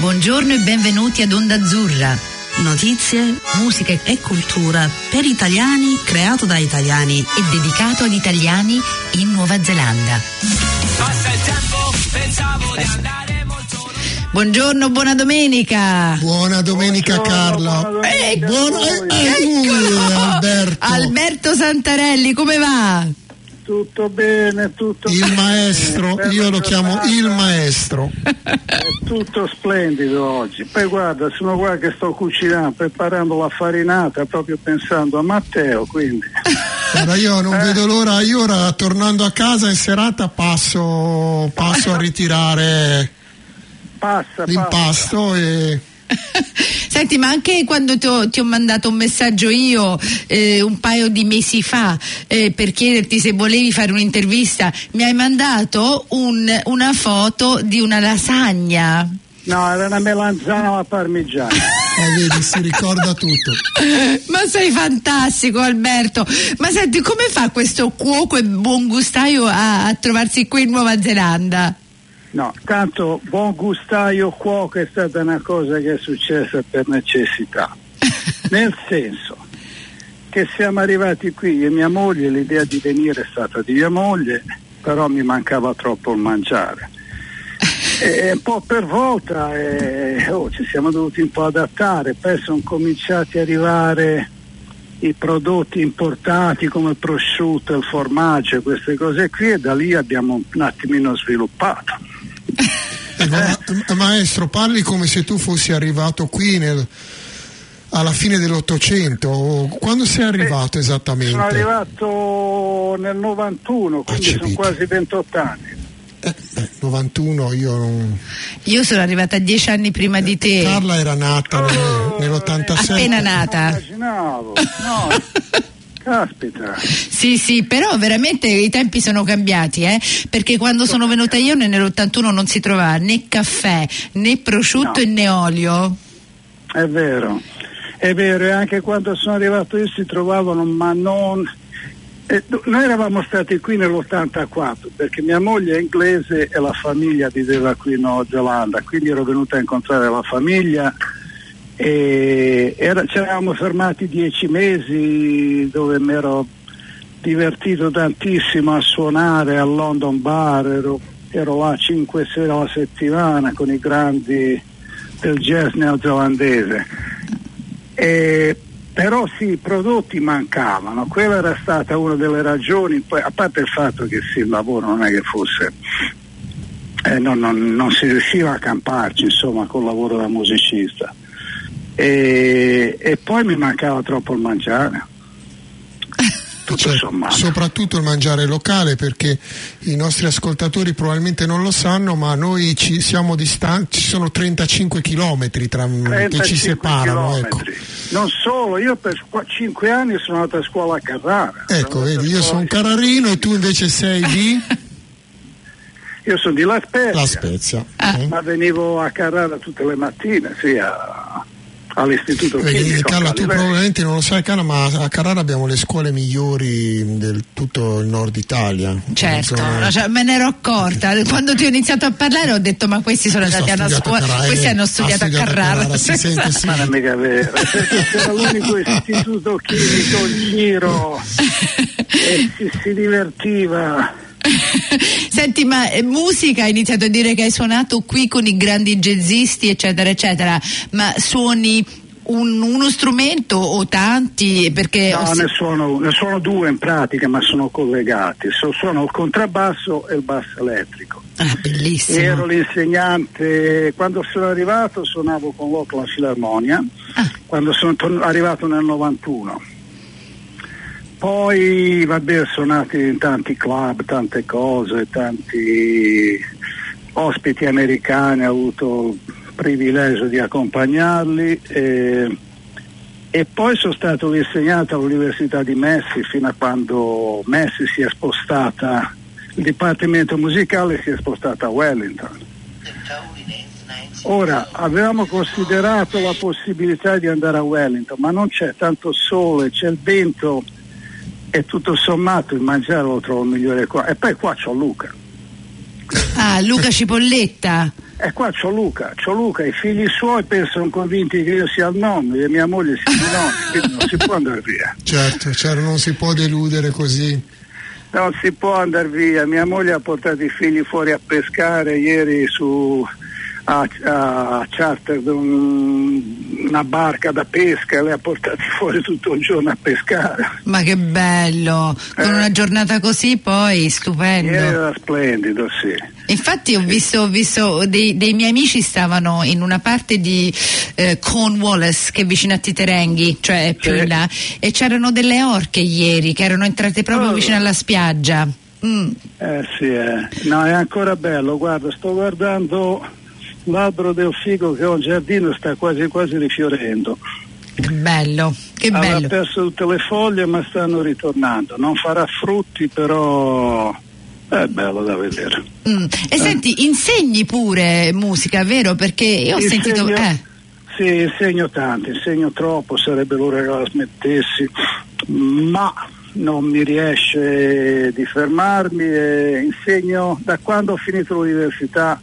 Buongiorno e benvenuti ad Onda Azzurra. Notizie, musica e cultura per italiani, creato da italiani e dedicato ad italiani in Nuova Zelanda. Passa il tempo, pensavo di andare molto Buongiorno, buona domenica. Buona domenica Buongiorno, Carla. Buona domenica ecco, buona, eh, Alberto. Alberto Santarelli, come va? Tutto bene, tutto il bene. maestro, io lo chiamo il maestro. È tutto splendido oggi. Poi guarda, sono qua che sto cucinando, preparando la farinata, proprio pensando a Matteo, quindi. Allora io non eh. vedo l'ora, io ora tornando a casa in serata passo, passo a ritirare passa, l'impasto passa. e Senti, ma anche quando ti ho, ti ho mandato un messaggio io eh, un paio di mesi fa eh, per chiederti se volevi fare un'intervista, mi hai mandato un, una foto di una lasagna. No, era una melanzana alla parmigiana. Eh, vedi, si ricorda tutto. Ma sei fantastico, Alberto. Ma senti, come fa questo cuoco e buon gustaio a, a trovarsi qui in Nuova Zelanda? No, tanto buon gustaio cuoco è stata una cosa che è successa per necessità. Nel senso che siamo arrivati qui, e mia moglie, l'idea di venire è stata di mia moglie, però mi mancava troppo il mangiare. E un po' per volta e, oh, ci siamo dovuti un po' adattare, poi sono cominciati ad arrivare i prodotti importati come il prosciutto, il formaggio, queste cose qui e da lì abbiamo un attimino sviluppato. Eh, ma, maestro, parli come se tu fossi arrivato qui nel, alla fine dell'Ottocento. Quando sei arrivato eh, esattamente? Sono arrivato nel 91, quindi sono quasi 28 anni. Eh, beh, 91 io non... Io sono arrivata dieci anni prima di te. Carla era nata oh, nell'87. Appena nata. Immaginavo, no. Caspita. Sì, sì, però veramente i tempi sono cambiati, eh? perché quando sono venuta io nell'81 non si trovava né caffè, né prosciutto no. né olio. È vero, è vero, e anche quando sono arrivato io si trovavano, ma non... Eh, noi eravamo stati qui nell'84 perché mia moglie è inglese e la famiglia viveva qui in Nuova Zelanda, quindi ero venuta a incontrare la famiglia e era, ci eravamo fermati dieci mesi dove mi ero divertito tantissimo a suonare al London Bar, ero, ero là cinque sere alla settimana con i grandi del jazz neozelandese. E, però sì, i prodotti mancavano, quella era stata una delle ragioni, poi, a parte il fatto che sì, il lavoro non è che fosse, eh, non, non, non si riusciva a camparci insomma col lavoro da musicista e, e poi mi mancava troppo il mangiare. Cioè, soprattutto il mangiare locale perché i nostri ascoltatori probabilmente non lo sanno ma noi ci siamo distanti ci sono 35 chilometri tra, 35 che ci separano ecco. non solo io per 5 anni sono andato a scuola a Carrara ecco vedi io sono carrarino e tu invece sei di io sono di La Spezia, La Spezia. Ah. ma venivo a Carrara tutte le mattine sì, a all'istituto Vedi, Carla, tu probabilmente non lo sai Carla, ma a Carrara abbiamo le scuole migliori del tutto il nord Italia. Certo, zona... cioè, me ne ero accorta. Quando ti ho iniziato a parlare ho detto ma questi sono andati a una scuola, Carrara, questi hanno studiato, a Carrara. Carrara si sente, sì. Ma non è mica vero, era l'unico istituto chimico in giro e si, si divertiva. Senti, ma eh, musica hai iniziato a dire che hai suonato qui con i grandi jazzisti, eccetera, eccetera, ma suoni un, uno strumento o tanti? Perché no, ne suono, ne, suono, due in pratica, ma sono collegati. So, suono il contrabbasso e il basso elettrico. Ah, bellissimo. Ero l'insegnante, quando sono arrivato suonavo con l'Oakland Philharmonia, ah. quando sono torn- arrivato nel 91 poi vabbè, nati in tanti club, tante cose, tanti ospiti americani, ho avuto il privilegio di accompagnarli e, e poi sono stato l'insegnante all'Università di Messi fino a quando Messi si è spostata, il Dipartimento Musicale si è spostato a Wellington. Ora, avevamo considerato la possibilità di andare a Wellington, ma non c'è tanto sole, c'è il vento e tutto sommato il mangiare lo trovo migliore qua. E poi qua c'ho Luca. Ah, Luca Cipolletta. E qua c'ho Luca, c'ho Luca, i figli suoi pensano convinti che io sia il nonno e mia moglie sia il nonno, quindi non si può andare via. Certo, certo, non si può deludere così. Non si può andare via, mia moglie ha portato i figli fuori a pescare ieri su a, a charter un, una barca da pesca e le ha portati fuori tutto il giorno a pescare. Ma che bello, con eh. una giornata così poi stupendo. Era splendido, sì. Infatti ho visto, ho visto dei, dei, miei amici stavano in una parte di eh, Cornwallis che è vicino a Titerenghi, cioè più sì. in là, e c'erano delle orche ieri che erano entrate proprio oh. vicino alla spiaggia. Mm. Eh sì, eh. no è ancora bello, guarda, sto guardando l'albero del figo che ho in giardino sta quasi quasi rifiorendo. Che bello, che Aveva bello. perso tutte le foglie ma stanno ritornando, non farà frutti però è bello da vedere. Mm. E eh. senti, insegni pure musica, vero? Perché io ho insegno, sentito... Eh. Sì, insegno tanto, insegno troppo, sarebbe l'ora che la smettessi, ma non mi riesce di fermarmi e insegno da quando ho finito l'università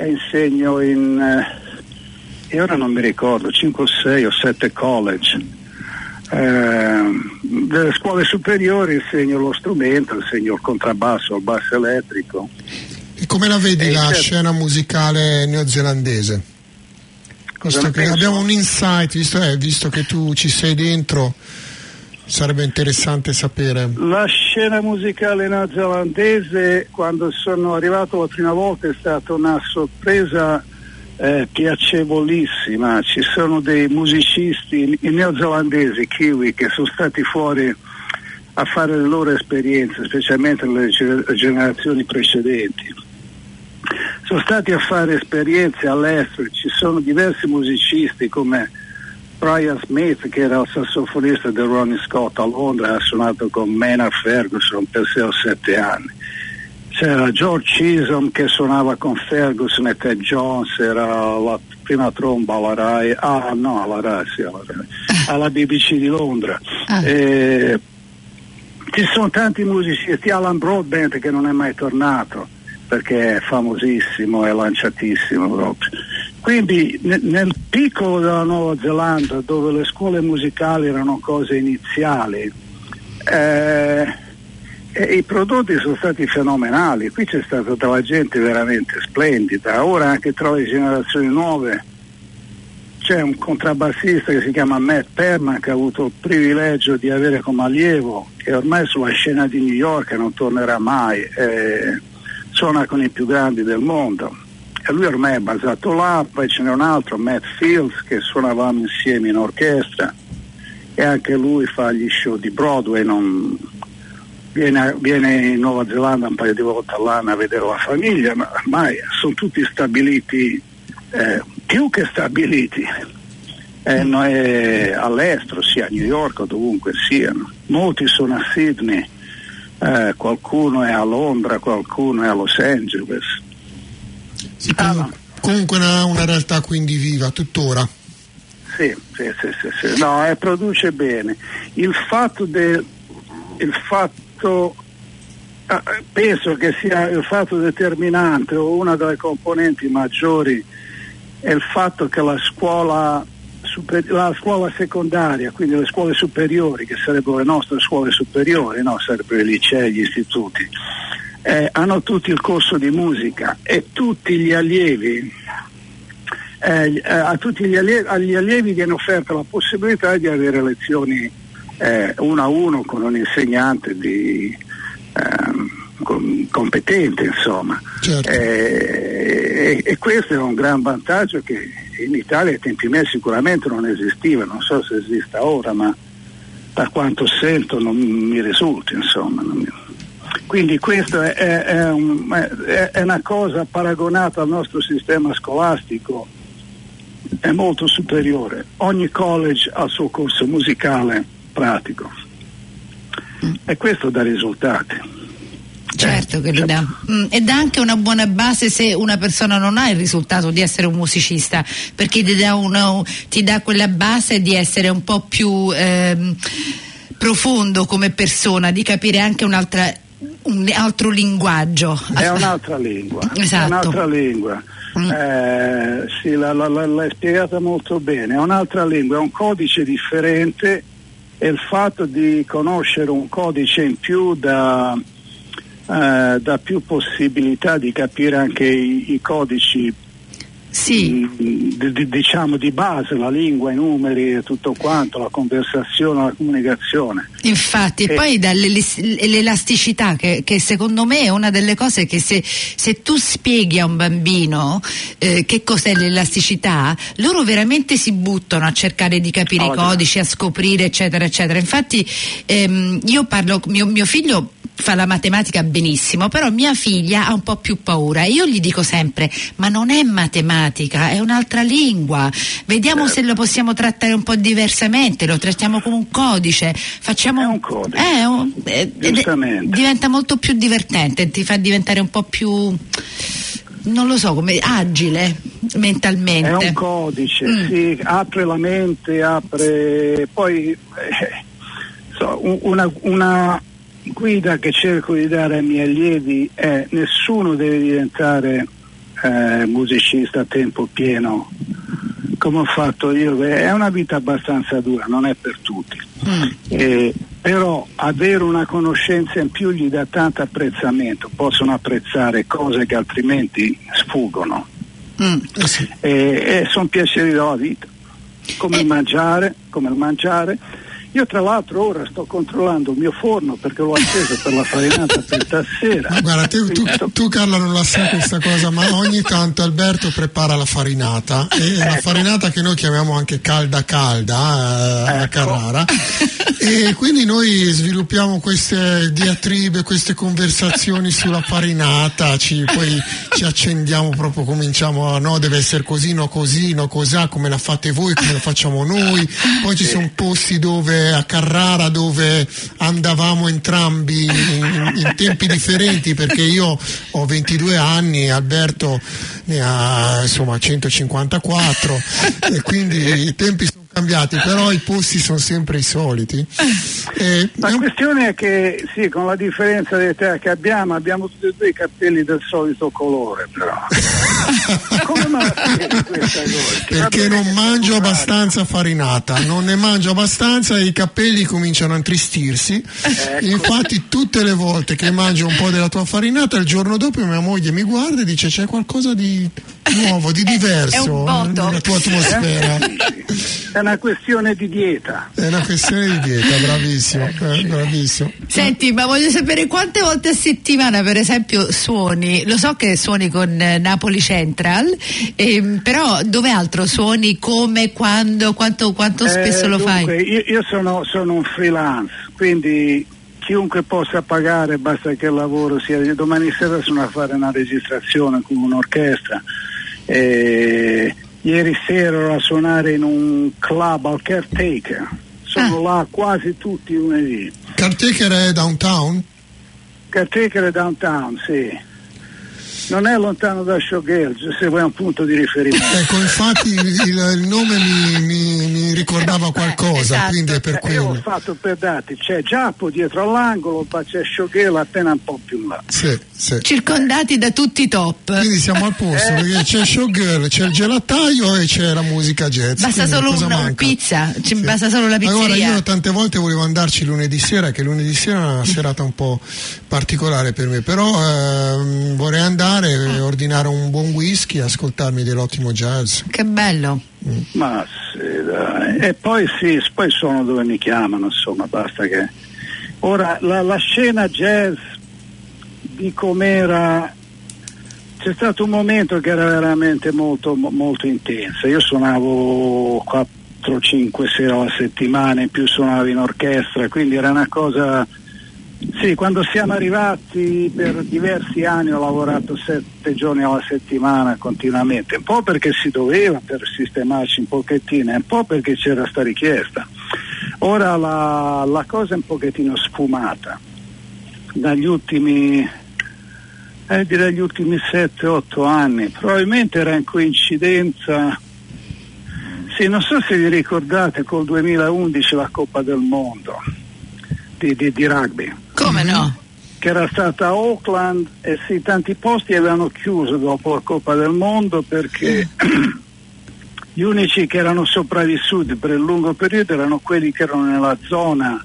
e insegno in, eh, e ora non mi ricordo, 5 o 6 o 7 college. Eh, delle scuole superiori insegno lo strumento, insegno il contrabbasso, il basso elettrico. E come la vedi e la certo. scena musicale neozelandese? Abbiamo un insight, visto, eh, visto che tu ci sei dentro, Sarebbe interessante sapere. La scena musicale neozelandese, quando sono arrivato la prima volta, è stata una sorpresa eh, piacevolissima. Ci sono dei musicisti neozelandesi, kiwi, che sono stati fuori a fare le loro esperienze, specialmente le generazioni precedenti. Sono stati a fare esperienze all'estero, ci sono diversi musicisti come Brian Smith, che era il sassofonista di Ronnie Scott a Londra, ha suonato con Maynard Ferguson per 6 o 7 anni. C'era George Chisholm che suonava con Ferguson e Ted Jones, era la prima tromba alla RAI, ah no, alla RAI, sì, alla, RAI, alla BBC di Londra. Ah. E, ci sono tanti musicisti, Alan Broadbent che non è mai tornato perché è famosissimo e lanciatissimo proprio. Quindi nel piccolo della Nuova Zelanda, dove le scuole musicali erano cose iniziali, eh, i prodotti sono stati fenomenali, qui c'è stata della gente veramente splendida, ora anche tra le generazioni nuove c'è un contrabbassista che si chiama Matt Perman che ha avuto il privilegio di avere come allievo, che ormai sulla scena di New York non tornerà mai, eh, suona con i più grandi del mondo e lui ormai è basato là, poi ce n'è un altro, Matt Fields, che suonavamo insieme in orchestra e anche lui fa gli show di Broadway, non... viene, viene, in Nuova Zelanda un paio di volte all'anno a vedere la famiglia, ma ormai sono tutti stabiliti, eh, più che stabiliti. Eh, noi all'estero, sia a New York o dovunque siano. Molti sono a Sydney, eh, qualcuno è a Londra, qualcuno è a Los Angeles sì, ah, comunque una, una, realtà quindi viva tuttora. Sì, sì, sì, sì, sì. no, eh, produce bene. Il fatto del il fatto eh, penso che sia il fatto determinante o una delle componenti maggiori è il fatto che la scuola, super, la scuola secondaria, quindi le scuole superiori, che sarebbero le nostre scuole superiori, no? sarebbero i licei, gli istituti, eh, hanno tutti il corso di musica e tutti gli allievi, eh, eh, a tutti gli allievi, agli allievi viene offerta la possibilità di avere lezioni eh, uno a uno con un insegnante di, ehm, competente, insomma. Certo. Eh, e, e, questo è un gran vantaggio che in Italia ai tempi miei sicuramente non esisteva, non so se esista ora, ma da quanto sento non mi risulta, insomma. Quindi questa è, è, un, è, una cosa paragonata al nostro sistema scolastico, è molto superiore. Ogni college ha il suo corso musicale pratico e questo dà risultati. Certo che lo dà. Mm, e dà anche una buona base se una persona non ha il risultato di essere un musicista, perché ti dà, una, ti dà quella base di essere un po' più ehm, profondo come persona, di capire anche un'altra un altro linguaggio. È un'altra lingua. Esatto. È un'altra lingua. Mm. Eh, sì, l'hai spiegata molto bene. È un'altra lingua, è un codice differente e il fatto di conoscere un codice in più dà, eh, dà più possibilità di capire anche i, i codici sì. di, diciamo di base, la lingua, i numeri e tutto quanto, la conversazione, la comunicazione. Infatti, e, poi dall'elasticità che, che, secondo me è una delle cose che se, se tu spieghi a un bambino eh, che cos'è l'elasticità, loro veramente si buttano a cercare di capire oh, i codici, a scoprire eccetera eccetera. Infatti ehm, io parlo, mio, mio figlio fa la matematica benissimo, però mia figlia ha un po' più paura io gli dico sempre, ma non è matematica, è un'altra lingua, vediamo certo. se lo possiamo trattare un po' diversamente, lo trattiamo come un codice, facciamo è un codice. Eh, un, eh, diventa molto più divertente, ti fa diventare un po' più non lo so, come agile mentalmente. È un codice, mm. sì, apre la mente, apre poi eh, so, una, una, guida che cerco di dare ai miei allievi è nessuno deve diventare eh, musicista a tempo pieno come ho fatto io, è una vita abbastanza dura, non è per tutti. Mm. Eh, però avere una conoscenza in più gli dà tanto apprezzamento, possono apprezzare cose che altrimenti sfuggono. Mm. E, e sono piaceri della vita, come il mangiare, come mangiare io tra l'altro ora sto controllando il mio forno perché l'ho acceso per la farinata per stasera. Guarda, tu, tu, tu, Carla non la sai questa cosa, ma ogni tanto Alberto prepara la farinata e ecco. la farinata che noi chiamiamo anche calda calda eh, ecco. a Carrara. e quindi noi sviluppiamo queste diatribe, queste conversazioni sulla farinata, ci, poi ci accendiamo proprio, cominciamo a no, deve essere così, no così, no cos'ha, come la fate voi, come la facciamo noi. Poi ci sono posti dove a Carrara dove andavamo entrambi in, in, tempi differenti perché io ho 22 anni, Alberto ne ha insomma 154 e quindi i tempi sono cambiati, però i posti sono sempre i soliti. Eh, la questione è che sì, con la differenza di età che abbiamo, abbiamo tutti e due i capelli del solito colore, però. Come? Perché non mangio abbastanza farinata, non ne mangio abbastanza e i capelli cominciano a intristirsi. Ecco. Infatti, tutte le volte che mangio un po' della tua farinata, il giorno dopo mia moglie mi guarda e dice: C'è qualcosa di nuovo, di diverso nella tua atmosfera. È una questione di dieta. È una questione di dieta, bravissimo, eh, bravissimo. Senti, ma voglio sapere quante volte a settimana, per esempio, suoni. Lo so che suoni con eh, Napoli Central, ehm, però dove altro suoni, come, quando, quanto, quanto spesso eh, lo dunque, fai? Io, io sono, sono un freelance, quindi chiunque possa pagare, basta che il lavoro sia. Domani sera sono a fare una registrazione con un'orchestra. Eh, ieri sera ero a suonare in un club al Caretaker. Sono ah. là quasi tutti i lunedì. Caretaker è downtown? Caretaker è downtown, sì non è lontano da Showgirls se vuoi un punto di riferimento. Ecco, infatti il, il nome mi, mi, mi, ricordava qualcosa, esatto. quindi è per quello. Eh, io ho fatto per dati, c'è Giappo dietro all'angolo, poi c'è Showgirl appena un po' più là. Sì, sì. Circondati da tutti i top. Quindi siamo al posto, eh. perché c'è Showgirl, c'è il gelataio e c'è la musica jazz. Basta solo una manca? pizza, ci sì. basta solo la pizzeria. Allora io tante volte volevo andarci lunedì sera, che lunedì sera è una serata un po' particolare per me, però ehm, vorrei andare andare, ah. ordinare un buon whisky e ascoltarmi dell'ottimo jazz. Che bello. Mm. Ma sì, dai. E poi sì, poi sono dove mi chiamano, insomma, basta che. Ora, la, la scena jazz di com'era c'è stato un momento che era veramente molto, molto intensa. Io suonavo 4-5 sere alla settimana, in più suonavo in orchestra, quindi era una cosa sì, quando siamo arrivati per diversi anni ho lavorato sette giorni alla settimana continuamente, un po' perché si doveva per sistemarci un pochettino, un po' perché c'era questa richiesta. Ora la, la, cosa è un pochettino sfumata. Dagli ultimi, eh, direi gli ultimi 7-8 anni, probabilmente era in coincidenza, sì, non so se vi ricordate col 2011 la Coppa del Mondo di, di, di rugby come no? che era stata a Auckland e sì, tanti posti avevano chiuso dopo la Coppa del Mondo perché gli unici che erano sopravvissuti per il lungo periodo erano quelli che erano nella zona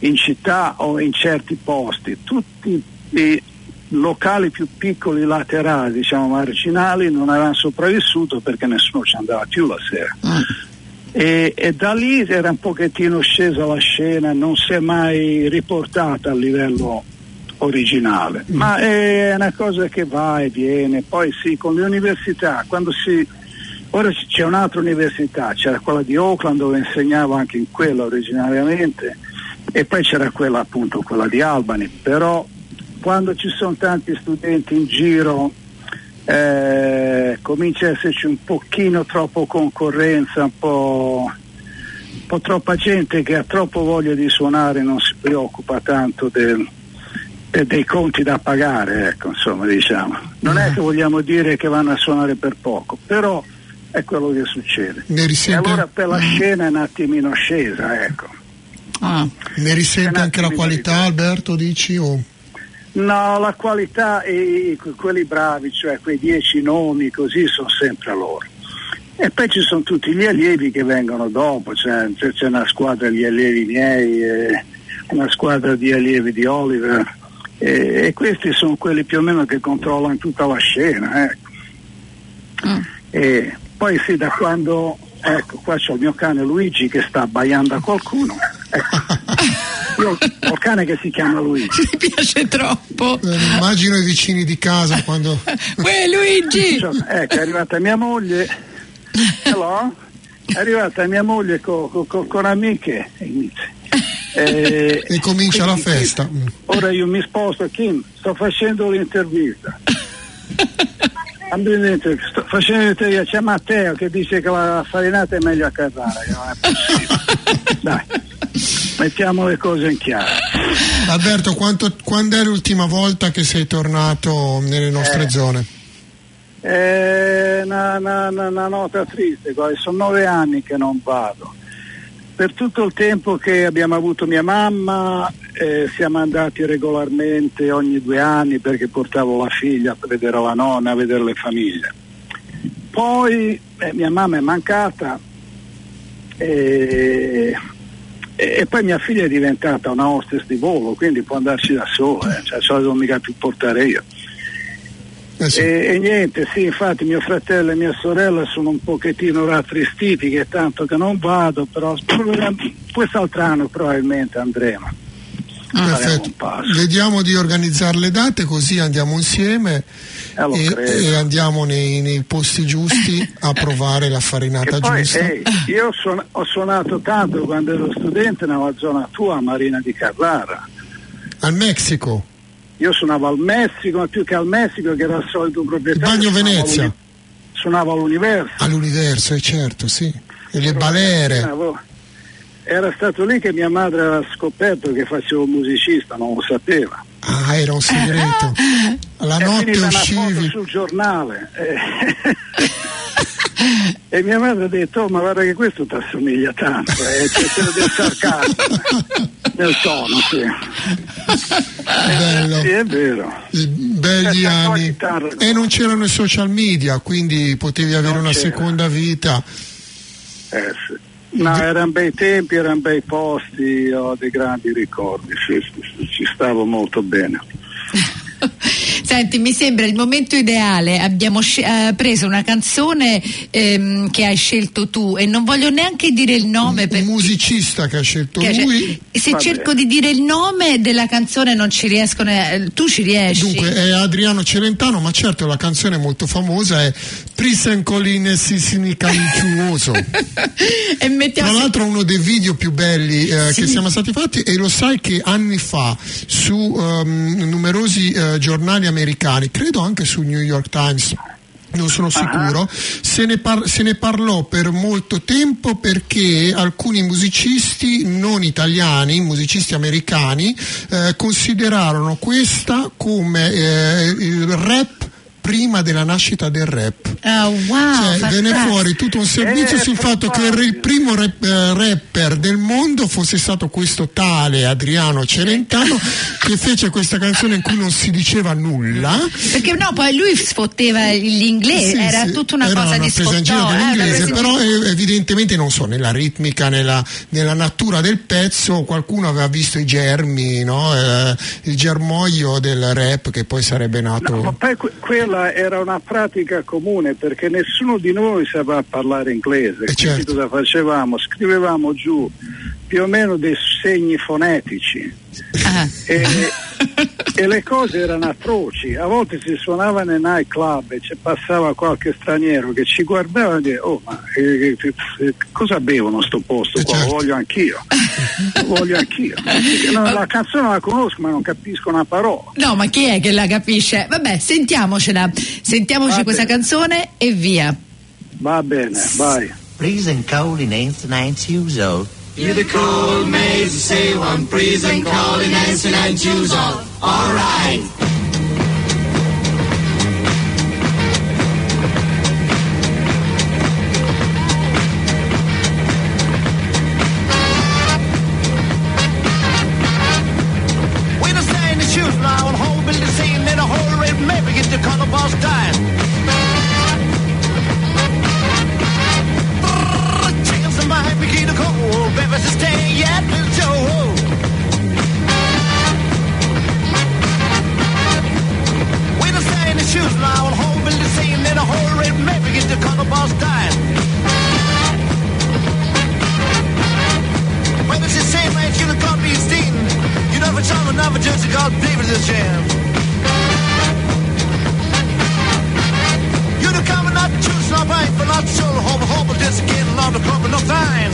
in città o in certi posti. Tutti i locali più piccoli laterali, diciamo marginali, non avevano sopravvissuto perché nessuno ci andava più la sera. Mm. E, e, da lì era un pochettino scesa la scena, non si è mai riportata a livello originale, mm. ma è una cosa che va e viene. Poi sì, con le università, quando si... Ora c'è un'altra università, c'era quella di Oakland dove insegnavo anche in quella originariamente e poi c'era quella appunto, quella di Albany, però quando ci sono tanti studenti in giro eh, comincia a esserci un pochino troppo concorrenza, un po', un po', troppa gente che ha troppo voglia di suonare, non si preoccupa tanto del, de, dei conti da pagare, ecco, insomma, diciamo. Non è che vogliamo dire che vanno a suonare per poco, però è quello che succede. E allora per la scena è un attimino scesa, ecco. Ah. Ne risente anche la qualità, Alberto, dici? O? No, la qualità e quelli bravi, cioè quei dieci nomi così sono sempre loro. E poi ci sono tutti gli allievi che vengono dopo, cioè, c'è una squadra di allievi miei, una squadra di allievi di Oliver e, e, questi sono quelli più o meno che controllano tutta la scena. Ecco. Mm. E poi sì, da quando, ecco, qua c'è il mio cane Luigi che sta abbaiando a qualcuno. Ecco. Io ho un cane che si chiama Luigi. Mi piace troppo. Eh, immagino i vicini di casa quando. Uè Luigi! Ecco, è arrivata mia moglie. Hello? È arrivata mia moglie con co, co, con amiche e. Eh, e comincia la festa. Ora io mi sposto, Kim, sto facendo l'intervista. sto facendo l'intervista, c'è Matteo che dice che la farinata è meglio a Carrara. Dai mettiamo le cose in chiaro. Alberto, quanto, quando è l'ultima volta che sei tornato nelle nostre eh, zone? È una, una, una, nota triste, sono nove anni che non vado. Per tutto il tempo che abbiamo avuto mia mamma eh, siamo andati regolarmente ogni due anni perché portavo la figlia a vedere la nonna, a vedere le famiglie. Poi eh, mia mamma è mancata e e, poi mia figlia è diventata una hostess di volo, quindi può andarci da sola, eh, cioè se la devo mica più portare io. Eh sì. e, e, niente, sì, infatti mio fratello e mia sorella sono un pochettino rattristiti che tanto che non vado, però quest'altro anno probabilmente andremo. Perfetto. Vediamo di organizzare le date così andiamo insieme eh, e, e, andiamo nei, nei, posti giusti a provare la farinata poi, giusta. Ehi, io son, ho suonato tanto quando ero studente nella zona tua, Marina di Carrara. Al Messico? Io suonavo al Messico, ma più che al Messico che era il solito proprietario. Il Bagno Venezia? Suonavo all'Universo. All'Universo, eh, certo, sì. E le balere. Era stato lì che mia madre aveva scoperto che facevo musicista, non lo sapeva. Ah, era un segreto. La è notte uscivi. sul giornale. e mia madre ha detto, oh, ma guarda che questo ti assomiglia tanto, eh, c'è quello del sarcasmo nel tono, sì. Bello. Sì, è vero. Begli anni. E non c'erano i social media, quindi potevi avere non una c'era. seconda vita. Eh sì. No, erano bei tempi, erano bei posti, ho dei grandi ricordi, sì, sì, ci stavo molto bene. Senti, mi sembra il momento ideale. Abbiamo sc- eh, preso una canzone ehm, che hai scelto tu e non voglio neanche dire il nome. Un, per... musicista che ha scelto che lui. Se Vabbè. cerco di dire il nome della canzone non ci riescono. Eh, tu ci riesci. Dunque, è Adriano Celentano, ma certo la canzone molto famosa è Prisen Colline e mettiamo... Tra l'altro uno dei video più belli eh, sì. che siamo stati fatti e lo sai che anni fa su um, numerosi uh, giornali americani americani, credo anche sul New York Times non sono ah. sicuro, uh-huh. se, ne par- se, ne parlò per molto tempo perché alcuni musicisti non italiani, musicisti americani, eh, considerarono questa come eh, il rap prima della nascita del rap. Oh, wow, cioè, venne fuori tutto un servizio eh, sul fatto che il primo rap, eh, rapper del mondo fosse stato questo tale Adriano Celentano che fece questa canzone in cui non si diceva nulla. Perché no, poi lui sfotteva l'inglese, sì, era sì, tutta una era cosa una di presa dell'inglese, eh, però evidentemente non so, nella ritmica, nella, nella, natura del pezzo qualcuno aveva visto i germi, no? eh, il germoglio del rap che poi sarebbe nato. No, ma poi que- quella era una pratica comune perché nessuno di noi sapeva parlare inglese, eh certo. cosa facevamo? Scrivevamo giù più o meno dei segni fonetici ah. e, e, le cose erano atroci, a volte si suonava nei nightclub e ci passava qualche straniero che ci guardava e diceva oh ma eh, eh, cosa bevono sto posto qua? Certo. Lo voglio anch'io, lo voglio anch'io. No, la canzone la conosco ma non capisco una parola. No ma chi è che la capisce? Vabbè sentiamocela, sentiamoci Va questa bene. canzone e via. Va bene, vai. Freezing cold in ancient usual Hear the cold maids say one praise and call and answer and choose all. All right. have a judge called David the Jam. You the common not choose no but not sure hope hope just get along the club no fine.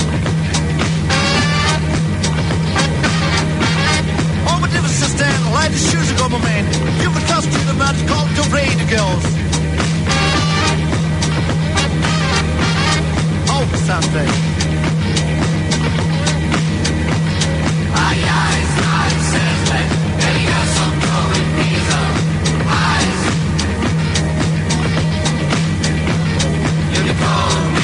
All my differences stand, light the shoes go, my man. You can trust you about to call the raid girls. Over something. Oh.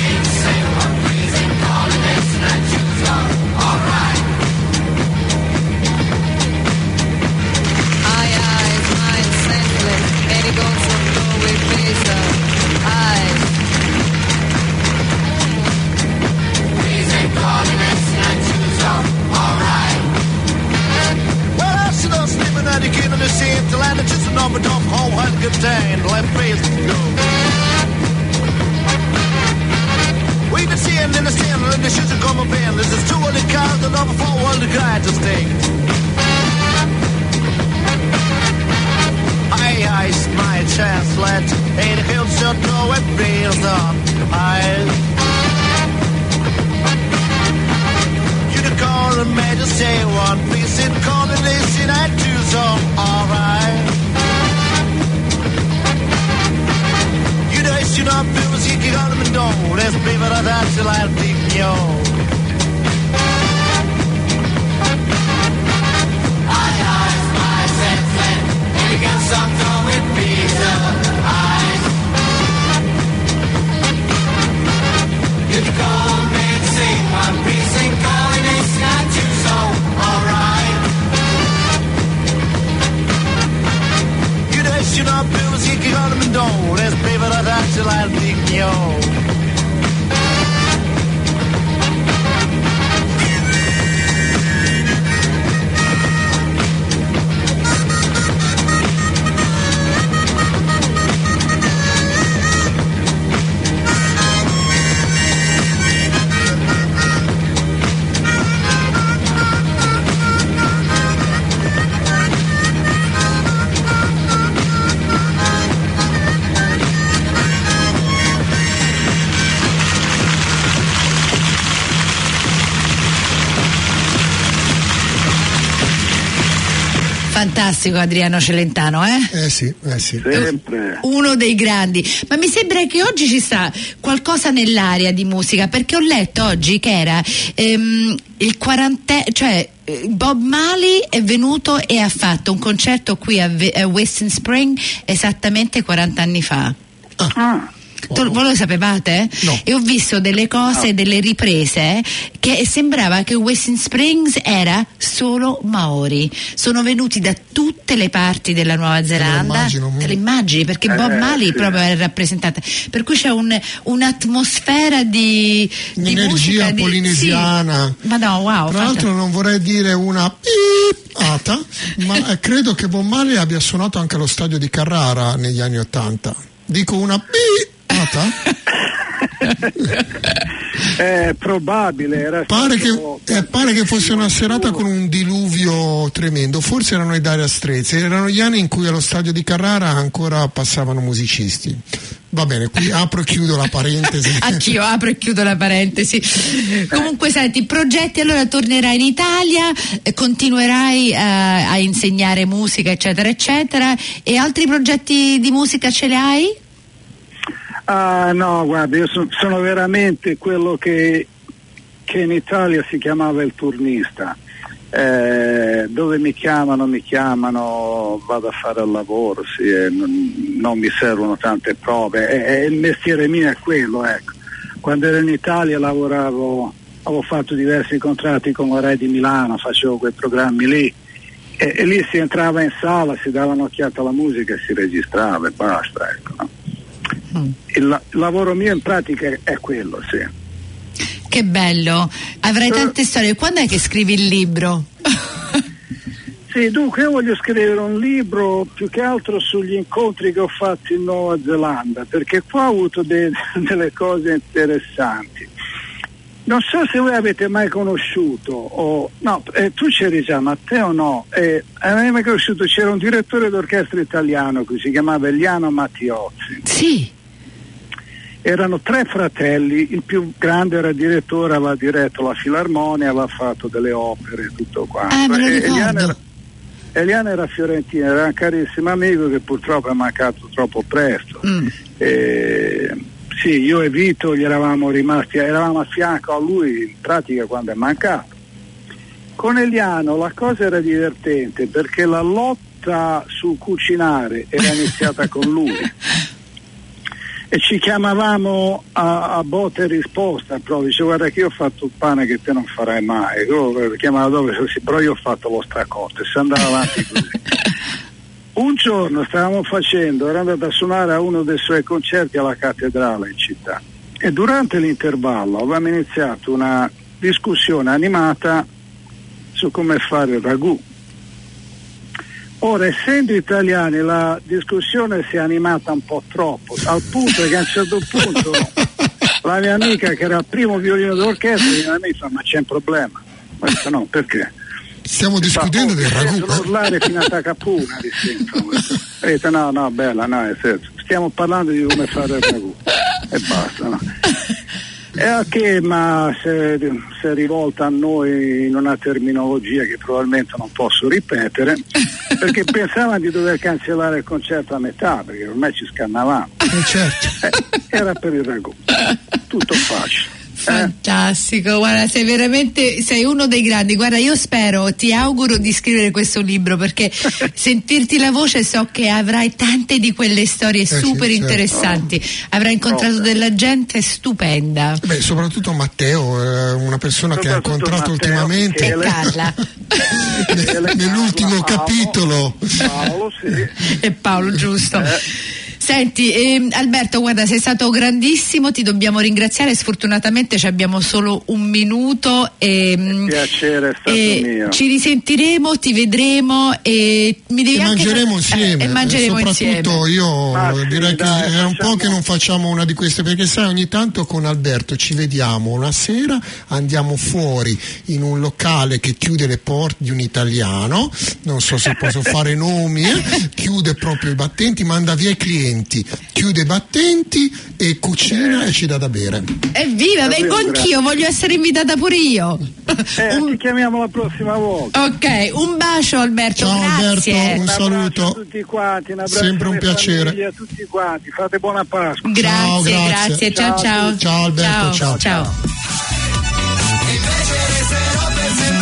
Fantastico Adriano Celentano, eh? Eh sì, eh sì. Sempre. Uno dei grandi. Ma mi sembra che oggi ci sta qualcosa nell'aria di musica, perché ho letto oggi che era ehm, il quarantesimo, cioè eh, Bob Mali è venuto e ha fatto un concerto qui a, a Western Spring esattamente 40 anni fa. Ah. Tu, voi lo sapevate? No. E ho visto delle cose, No. delle riprese che sembrava che Western Springs era solo Maori. Sono venuti da tutte le parti della Nuova Zelanda. immagino. Te le immagini? Perché Eh, Bob Mali sì. proprio è rappresentata. Per cui c'è un- un'atmosfera di, di Un'energia musica, di- polinesiana. sì. Ma no, wow. Tra l'altro non vorrei dire una pippata, ma credo che Bob Marley abbia suonato anche allo stadio di Carrara negli anni Ottanta. Dico una pippata? È probabile, era Pare stato- che, eh, pare che fosse una serata con un diluvio tremendo, forse erano i Daria Strezzi, erano gli anni in cui allo stadio di Carrara ancora passavano musicisti. Va bene, qui apro e chiudo la parentesi. Anch'io apro e chiudo la parentesi. Comunque, senti, progetti allora tornerai in Italia, eh, continuerai eh, a insegnare musica, eccetera, eccetera. E altri progetti di musica ce li hai? Ah no, guarda, io son- sono veramente quello che, che in Italia si chiamava il turnista. Eh, dove mi chiamano, mi chiamano, vado a fare il lavoro, sì, e non, non mi servono tante prove. E, e il mestiere mio è quello, ecco. Quando ero in Italia lavoravo, avevo fatto diversi contratti con la Rai di Milano, facevo quei programmi lì. E, e lì si entrava in sala, si dava un'occhiata alla musica e si registrava e basta, ecco. no? Il, la- il lavoro mio in pratica è, è quello, sì. Che bello, avrai tante storie. Quando è che scrivi il libro? Sì, dunque io voglio scrivere un libro più che altro sugli incontri che ho fatto in Nuova Zelanda, perché qua ho avuto de- delle cose interessanti. Non so se voi avete mai conosciuto, o, no, eh, tu c'eri già, Matteo no, eh, avevi mai conosciuto, c'era un direttore d'orchestra italiano che si chiamava Eliano Mattiozzi. Sì. Erano tre fratelli, il più grande era direttore, aveva diretto la filarmonia, aveva fatto delle opere e tutto quanto. Ah, me lo E ricordo. Eliana era, Eliana era fiorentina, era un carissimo amico che purtroppo è mancato troppo presto. Mm. E, sì, io e Vito gli eravamo rimasti, eravamo a fianco a lui in pratica quando è mancato. Con Eliano la cosa era divertente perché la lotta su cucinare era iniziata con lui. E ci chiamavamo a, a botta e risposta proprio dice guarda che io ho fatto il pane che te non farai mai io chiamava dove sì, però io ho fatto lo stracotto e si andava avanti così un giorno stavamo facendo ero andato a suonare a uno dei suoi concerti alla cattedrale in città e durante l'intervallo avevamo iniziato una discussione animata su come fare il ragù Ora, essendo italiani, la discussione si è animata un po' troppo, al punto che a un certo punto la mia amica, che era il primo violino d'orchestra, mi fa: Ma c'è un problema? Detto: No, perché? Stiamo discutendo del ragù. Sono urlare fino a Takapuna, Ho detto: No, no, bella, no, nel senso, stiamo parlando di come fare il ragù. E basta, no? E a che ma si è, è rivolta a noi in una terminologia che probabilmente non posso ripetere perché pensavano di dover cancellare il concerto a metà perché ormai ci scannavamo Eh, certo. Eh, era per il ragù tutto facile Eh, Fantastico, guarda, sei veramente sei uno dei grandi. Guarda, io spero, ti auguro di scrivere questo libro perché sentirti la voce so che avrai tante di quelle storie sì, super certo. interessanti. Avrai incontrato No. della gente stupenda. Beh, soprattutto Matteo, eh, una persona che ha Soprattutto incontrato Matteo, ultimamente E Carla ne- nell'ultimo Paolo, capitolo. Paolo sì e Paolo, giusto. Eh. Senti, ehm, Alberto, guarda, sei stato grandissimo, ti dobbiamo ringraziare. Sfortunatamente ci abbiamo solo un minuto. E, mm, piacere è stato e mio. ci risentiremo, ti vedremo e mi devi E anche mangeremo eh, insieme. e mangeremo soprattutto insieme. io Ah, sì, direi dai, che è un po' che non facciamo una di queste perché sai ogni tanto con Alberto ci vediamo una sera, andiamo fuori in un locale che chiude le porte di un italiano, non so se posso fare nomi, eh, chiude proprio i battenti, manda via i clienti, chiude i battenti e cucina e ci dà da bere. Evviva, Davvero, vengo anch'io, voglio essere invitata pure io. Eh, Un- ti chiamiamo la prossima volta ok, un bacio Alberto, Ciao, grazie. Alberto, un un saluto. a tutti quanti un abbraccio Sempre un piacere. a tutti quanti fate buona Pasqua Grazie, Ciao, grazie. grazie, ciao Ciao ciao. Ciao, Alberto, ciao. ciao. Invece